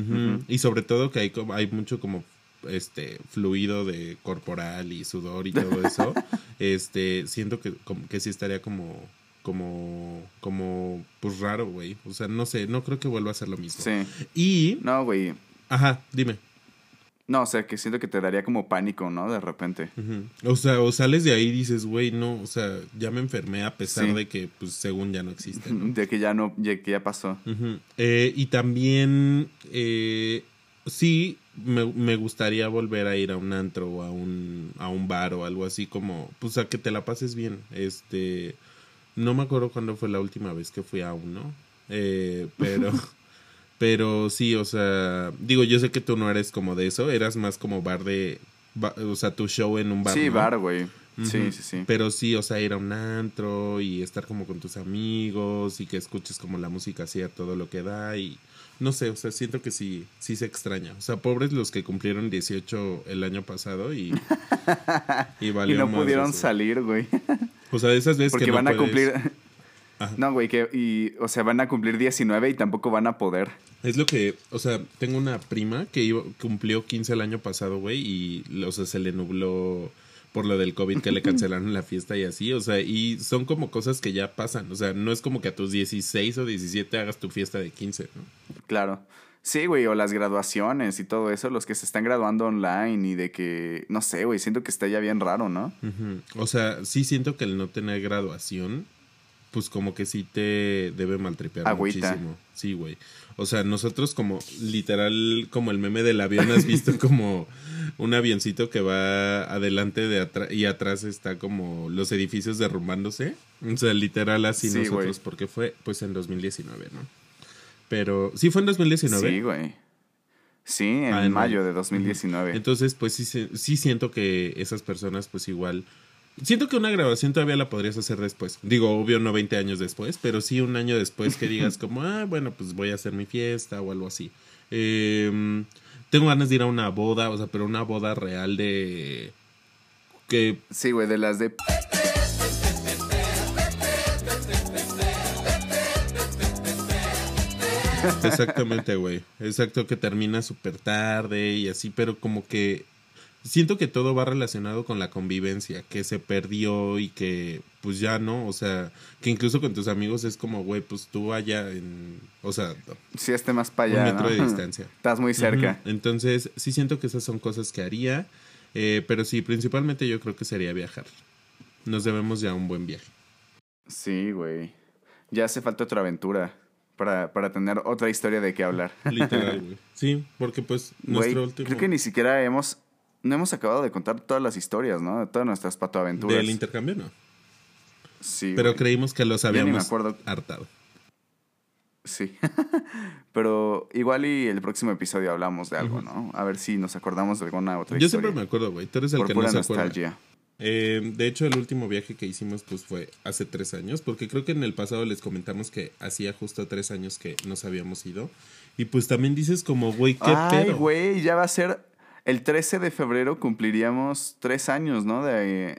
Y sobre todo que hay, como- hay mucho como este fluido de corporal y sudor y todo eso. este, siento que, como, que sí estaría como como como pues raro, güey. O sea, no sé, no creo que vuelva a ser lo mismo. Sí. Y No, güey. ajá, dime. No, o sea, que siento que te daría como pánico, ¿no? De repente. O sea, o sales de ahí y dices, güey, no, o sea, ya me enfermé a pesar Sí. de que pues según ya no existe, ¿no? De que ya no, ya que ya pasó. Eh, y también, eh, sí, me, me gustaría volver a ir a un antro o a un, a un bar o algo así como, pues a que te la pases bien. Este, no me acuerdo cuándo fue la última vez que fui a uno, eh, pero, pero sí, o sea, digo, yo sé que tú no eres como de eso, eras más como bar de, ba- o sea, tu show en un bar. sí, ¿no? bar, güey. Sí, sí, sí. Pero sí, o sea, ir a un antro y estar como con tus amigos y que escuches como la música así a todo lo que da y no sé, o sea, siento que sí, sí se extraña. O sea, pobres los que cumplieron 18 el año pasado y, y Y no pudieron salir, güey. O sea, de esas veces Porque que no van a puedes- cumplir. Ajá. No, güey, que. Y, o sea, van a cumplir 19 y tampoco van a poder. Es lo que, o sea, tengo una prima que iba- cumplió 15 el año pasado, güey, y, o sea, se le nubló por lo del COVID que le cancelaron la fiesta y así, o sea, y son como cosas que ya pasan, o sea, no es como que a tus 16 o 17 hagas tu fiesta de 15, ¿no? Claro. Sí, güey, o las graduaciones y todo eso, los que se están graduando online y de que. No sé, güey, siento que está ya bien raro, ¿no? O sea, sí siento que el no tener graduación, pues como que sí te debe maltripear Agüita. muchísimo. Sí, güey. O sea, nosotros como literal, como el meme del avión, has visto como un avioncito que va adelante de atrás y atrás está como los edificios derrumbándose. O sea, literal así Sí, nosotros, porque fue pues en 2019, ¿no? Pero, ¿sí fue en 2019? Sí, güey. Sí, en, Ah, mayo de 2019. Entonces, pues sí, sí siento que esas personas, pues igual. Siento que una grabación todavía la podrías hacer después. Digo, obvio, no 20 años después, pero sí un año después que digas, como, ah, bueno, pues voy a hacer mi fiesta o algo así. Eh, tengo ganas de ir a una boda, o sea, pero una boda real de. que Sí, güey, de las de... Exactamente, güey. Exacto, que termina súper tarde y así, pero como que siento que todo va relacionado con la convivencia, que se perdió y que pues ya no, o sea, que incluso con tus amigos es como, güey, pues tú allá en, o sea, Sí, este más para un allá, metro ¿no? de distancia. Estás muy cerca. Entonces, sí siento que esas son cosas que haría, eh, pero sí, principalmente yo creo que sería viajar. Nos debemos ya un buen viaje. Sí, güey. Ya hace falta otra aventura para, para tener otra historia de qué hablar. Literal, güey. Sí, porque pues nuestro último... creo que ni siquiera hemos... No hemos acabado de contar todas las historias, ¿no? De todas nuestras patoaventuras. Del intercambio, no. Sí, Pero creímos que los ni me habíamos acuerdo. hartado. Sí. Pero igual y el próximo episodio hablamos de algo, ¿no? A ver si nos acordamos de alguna otra Yo historia. siempre me acuerdo, güey. Tú eres el Por que no pura se acuerda. Eh, de hecho, el último viaje que hicimos pues fue hace tres años, porque creo que en el pasado les comentamos que hacía justo tres años que nos habíamos ido. Y pues también dices como, güey, qué Ay, pedo. güey, ya va a ser... El 13 de febrero cumpliríamos tres años, ¿no? De eh,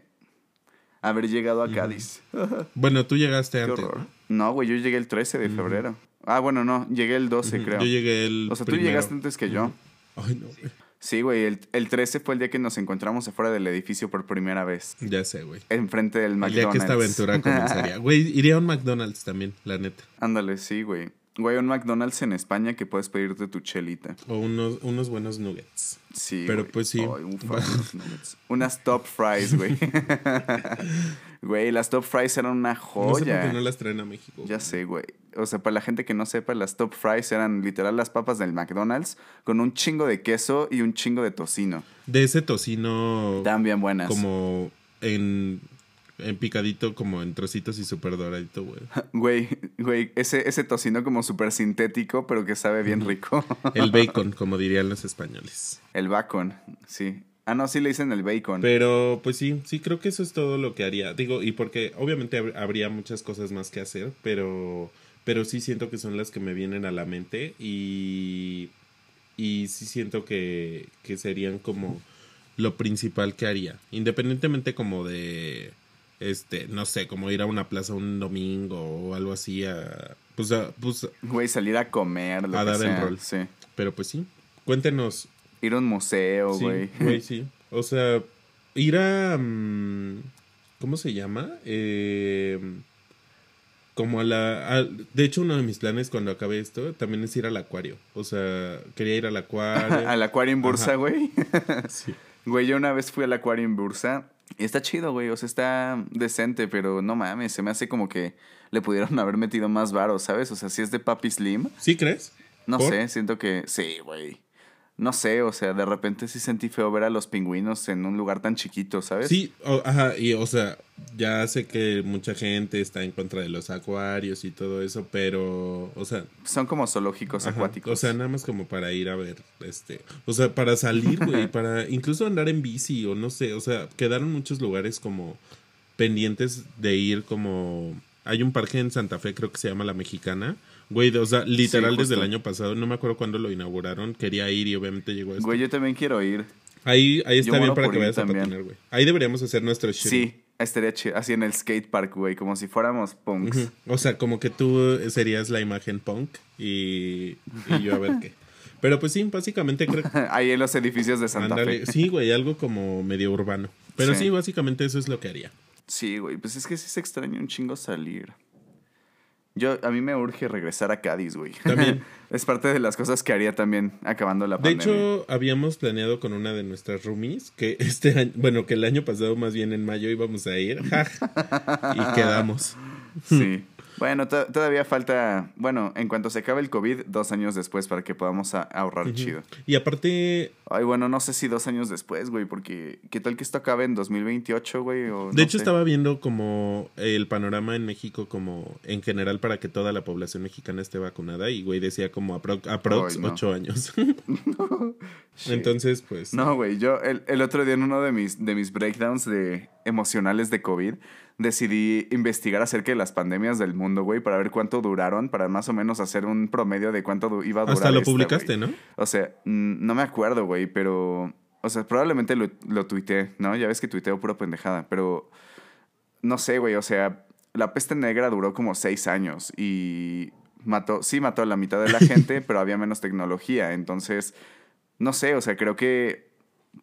haber llegado a Cádiz. Bueno, tú llegaste Qué antes. horror. ¿no? Güey, yo llegué el 13 de febrero. Ah, bueno, no, llegué el 12, Ujú. creo. Yo llegué el O sea, tú llegaste antes que yo. Ay, no, güey. Sí, güey, el, el 13 fue el día que nos encontramos afuera del edificio por primera vez. Ya sé, güey. Enfrente del El McDonald's. día que esta aventura comenzaría. Güey, iría a un McDonald's también, la neta. Ándale, sí, güey. Güey, un McDonald's en España que puedes pedirte tu chelita. O unos, unos buenos nuggets. Sí. Pero güey. pues sí. Un nuggets. Unas top fries, güey. Güey, las top fries eran una No sé por joya. qué no las traen a México. Ya sé, güey. O sea, para la gente que no sepa, las top fries eran literal las papas del McDonald's con un chingo de queso y un chingo de tocino. De ese tocino bien buenas. como en, en picadito, como en trocitos y súper doradito, güey. Güey, güey, ese, ese tocino como súper sintético, pero que sabe bien rico. El bacon, como dirían los españoles. el bacon, sí. Ah, no, sí le dicen el bacon. Pero pues sí, sí creo que eso es todo lo que haría. Digo, y porque obviamente hab- habría muchas cosas más que hacer, pero pero sí siento que son las que me vienen a la mente y y sí siento que que serían como lo principal que haría, independientemente como de este, no sé, como ir a una plaza un domingo o algo así a pues a, pues Güey, salir a comer, lo A que dar el sea, rol. Sí. pero pues sí. Cuéntenos Ir a un museo, Sí, güey. güey, sí. O sea, ir a. mm, ¿Cómo se llama? Eh, como a la. a- de hecho, uno de mis planes cuando acabe esto también es ir al acuario. O sea, quería ir al acuario. Al acuario en Bursa, Ajá. güey. Sí. Güey, yo una vez fui al acuario en Bursa está chido, güey. O sea, está decente, pero no mames, se me hace como que le pudieron haber metido más varo, ¿sabes? O sea, si es de Papi Slim, ¿Sí crees? no ¿Por? sé, siento que sí, güey. No sé, o sea, de repente sí sentí feo ver a los pingüinos en un lugar tan chiquito, ¿sabes? Sí, o- ajá, y o sea, ya sé que mucha gente está en contra de los acuarios y todo eso, pero, o sea, Son como zoológicos Ajá, acuáticos. O sea, nada más como para ir a ver, este, o sea, para salir, güey, para incluso andar en bici o no sé, o sea, quedaron muchos lugares como pendientes de ir como hay un parque en Santa Fe, creo que se llama La Mexicana. Güey, o sea, literal Sí, desde el año pasado, no me acuerdo cuándo lo inauguraron, quería ir y obviamente llegó esto. Güey, yo también quiero ir. ahí ahí está yo bien para que vayas a patinar, güey. Ahí deberíamos hacer nuestro show. Sí, estaría chido. Así en el skate park, güey, como si fuéramos punks. O sea, como que tú serías la imagen punk y, y yo a ver qué. Pero pues sí, básicamente creo Ahí en los edificios de Santa Fe. sí, güey, algo como medio urbano. Pero sí. Sí. básicamente eso es lo que haría. Sí, güey, pues es que sí se extraña un chingo salir. Yo, a mí me urge regresar a Cádiz, güey. También. es parte de las cosas que haría también acabando la De pandemia. hecho, habíamos planeado con una de nuestras roomies que este año, bueno, que el año pasado, más bien en mayo, íbamos a ir. y quedamos. Sí. Bueno, to- todavía falta, bueno, en cuanto se acabe el COVID, dos años después para que podamos ahorrar chido. Y aparte, Ay, bueno, no sé si dos años después, güey, porque ¿qué tal que esto acabe en 2028, güey? O de no hecho, sé. estaba viendo como el panorama en México, como en general, para que toda la población mexicana esté vacunada. Y, güey, decía como apro- aprox Ay, no. ocho años. Entonces, pues. No, güey, yo el, el otro día en uno de mis, de mis breakdowns de emocionales de COVID, decidí investigar acerca de las pandemias del mundo, güey, para ver cuánto duraron, para más o menos hacer un promedio de cuánto iba a durar. Hasta lo esta, publicaste, güey. ¿no? O sea, no me acuerdo, güey, pero O sea, probablemente lo, lo tuiteé, ¿no? Ya ves que tuiteo pura pendejada, pero no sé, güey, o sea, la peste negra duró como seis años y mató, sí mató a la mitad de la gente, pero había menos tecnología. Entonces, no sé, o sea, creo que,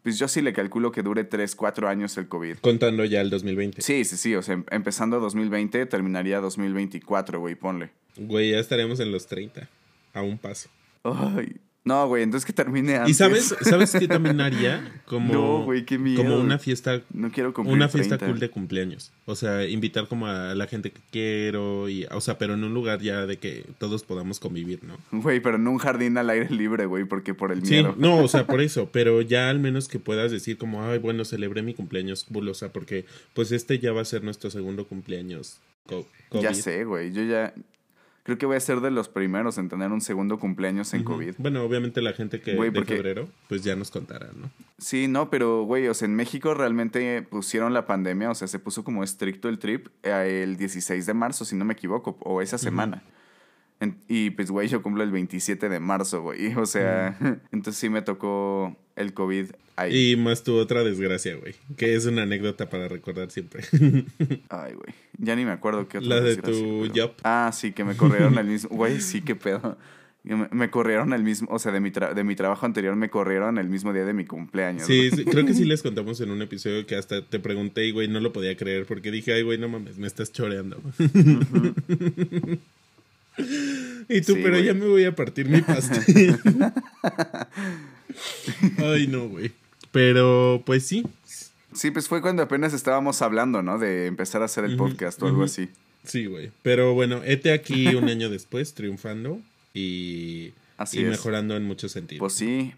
pues yo sí le calculo que dure tres, cuatro años el COVID. Contando ya el 2020. Sí, sí, sí, o sea, em- empezando 2020, terminaría 2024, güey, ponle. Güey, ya estaremos en los 30. A un paso. Ay, no, güey, entonces que termine antes. ¿Y sabes, sabes qué también haría? Como, No, güey, qué miedo. Como una fiesta No quiero cumplir una fiesta 30. cool de cumpleaños. O sea, invitar como a la gente que quiero y, o sea, pero en un lugar ya de que todos podamos convivir, ¿no? Güey, pero en un jardín al aire libre, güey, porque por el Sí, miedo. no, o sea, por eso, pero ya al menos que puedas decir como, ay, bueno, celebré mi cumpleaños cool, o sea, porque pues este ya va a ser nuestro segundo cumpleaños co- COVID. Ya sé, güey, yo ya... Creo que voy a ser de los primeros en tener un segundo cumpleaños en. COVID. Bueno, obviamente la gente que Güey, de porque- febrero, pues ya nos contará, ¿no? Sí, no, pero, güey, o sea, en México realmente pusieron la pandemia, o sea, se puso como estricto el trip eh, el 16 de marzo, si no me equivoco, o esa semana. En- y pues, güey, yo cumplo el 27 de marzo, güey. O sea, entonces sí me tocó el COVID ahí. Y más tu otra desgracia, güey, que es una anécdota para recordar siempre. Ay, güey. Ya ni me acuerdo qué otra La de tu pero- job. Ah, sí, que me corrieron al mismo. Güey, sí, qué pedo. Me, me corrieron el mismo, o sea, de mi, tra- de mi trabajo anterior me corrieron el mismo día de mi cumpleaños. Sí, sí, creo que sí les contamos en un episodio que hasta te pregunté y, güey, no lo podía creer porque dije, ay, güey, no mames, me estás choreando. Y tú, Sí, pero güey. ya me voy a partir mi pastel. ay, no, güey. Pero, pues sí. Sí, pues fue cuando apenas estábamos hablando, ¿no? De empezar a hacer el podcast o algo así. Sí, güey. Pero bueno, hete aquí un año después, triunfando y, Así y mejorando en muchos sentidos. Pues sí,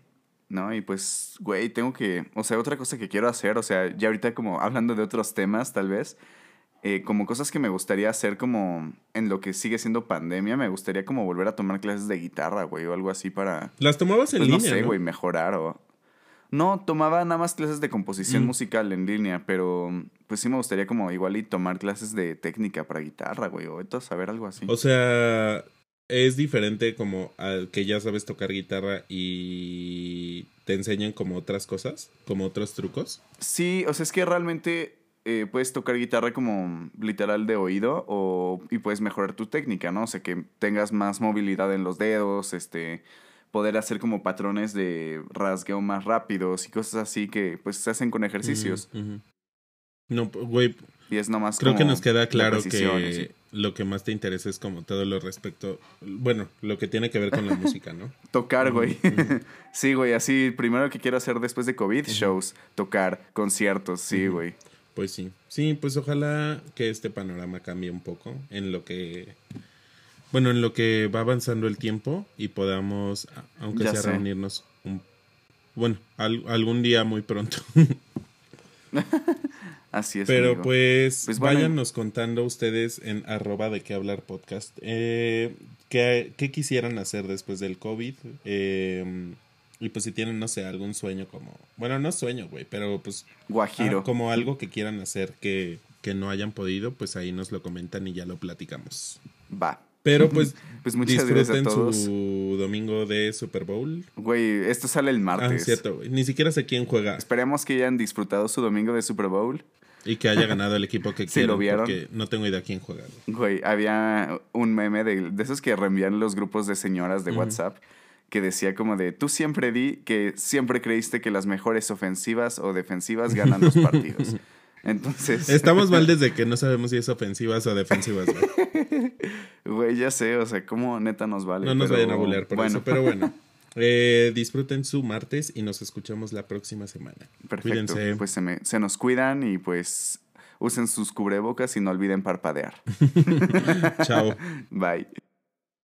¿no? Y pues, güey, tengo que, o sea, otra cosa que quiero hacer, o sea, ya ahorita como hablando de otros temas, tal vez, eh, como cosas que me gustaría hacer como en lo que sigue siendo pandemia, me gustaría como volver a tomar clases de guitarra, güey, o algo así para, Las tomabas en pues no línea, sé, ¿no? güey, mejorar o... No, tomaba nada más clases de composición Mm. musical en línea, pero pues sí me gustaría como igual y tomar clases de técnica para guitarra, güey, o entonces saber algo así. O sea, es diferente como al que ya sabes tocar guitarra y te enseñan como otras cosas, como otros trucos. Sí, o sea, es que realmente eh, puedes tocar guitarra como literal de oído o, y puedes mejorar tu técnica, ¿no? O sea, que tengas más movilidad en los dedos, este, poder hacer como patrones de rasgueo más rápidos y cosas así que pues se hacen con ejercicios. No, güey, Y es nomás creo que nos queda la claro que lo que más te interesa es como todo lo respecto, bueno, lo que tiene que ver con la música, ¿no? Tocar, güey. sí, güey, así primero que quiero hacer después de COVID, shows, tocar, conciertos, sí, güey. Pues sí, sí, pues ojalá que este panorama cambie un poco en lo que, bueno, en lo que va avanzando el tiempo y podamos, aunque Ya sea sé. reunirnos, un, bueno, al- algún día muy pronto. Así es. Pero amigo. pues, Pues bueno. váyanos contando ustedes en arroba de qué hablar podcast eh, qué, qué quisieran hacer después del COVID. eh, y pues si tienen, no sé, algún sueño como, bueno, no sueño, güey, pero pues Guajiro. Ah, como algo que quieran hacer que, que no hayan podido, pues ahí nos lo comentan y ya lo platicamos. Va. Pero pues, Pues muchas gracias a disfruten todos. su domingo de Super Bowl. Güey, esto sale el Ah, martes. cierto, güey. Ni siquiera sé quién juega Esperemos que hayan disfrutado su domingo de Super Bowl. y que haya ganado el equipo que Sí, lo vieron. Porque no tengo idea quién juega. güey. Güey, había un meme de, de esos que reenvían los grupos de señoras de WhatsApp que decía como de, tú siempre di que siempre creíste que las mejores ofensivas o defensivas ganan los partidos. Entonces, Estamos mal desde que no sabemos si es ofensivas o defensivas, güey. güey, ya sé, o sea, cómo neta nos vale. No nos pero vayan a bulear por bueno, eso, pero bueno. Eh, disfruten su martes y nos escuchamos la próxima semana. Perfecto. Cuídense. Pues se, me- se nos cuidan y pues usen sus cubrebocas y no olviden parpadear. Chao. Bye.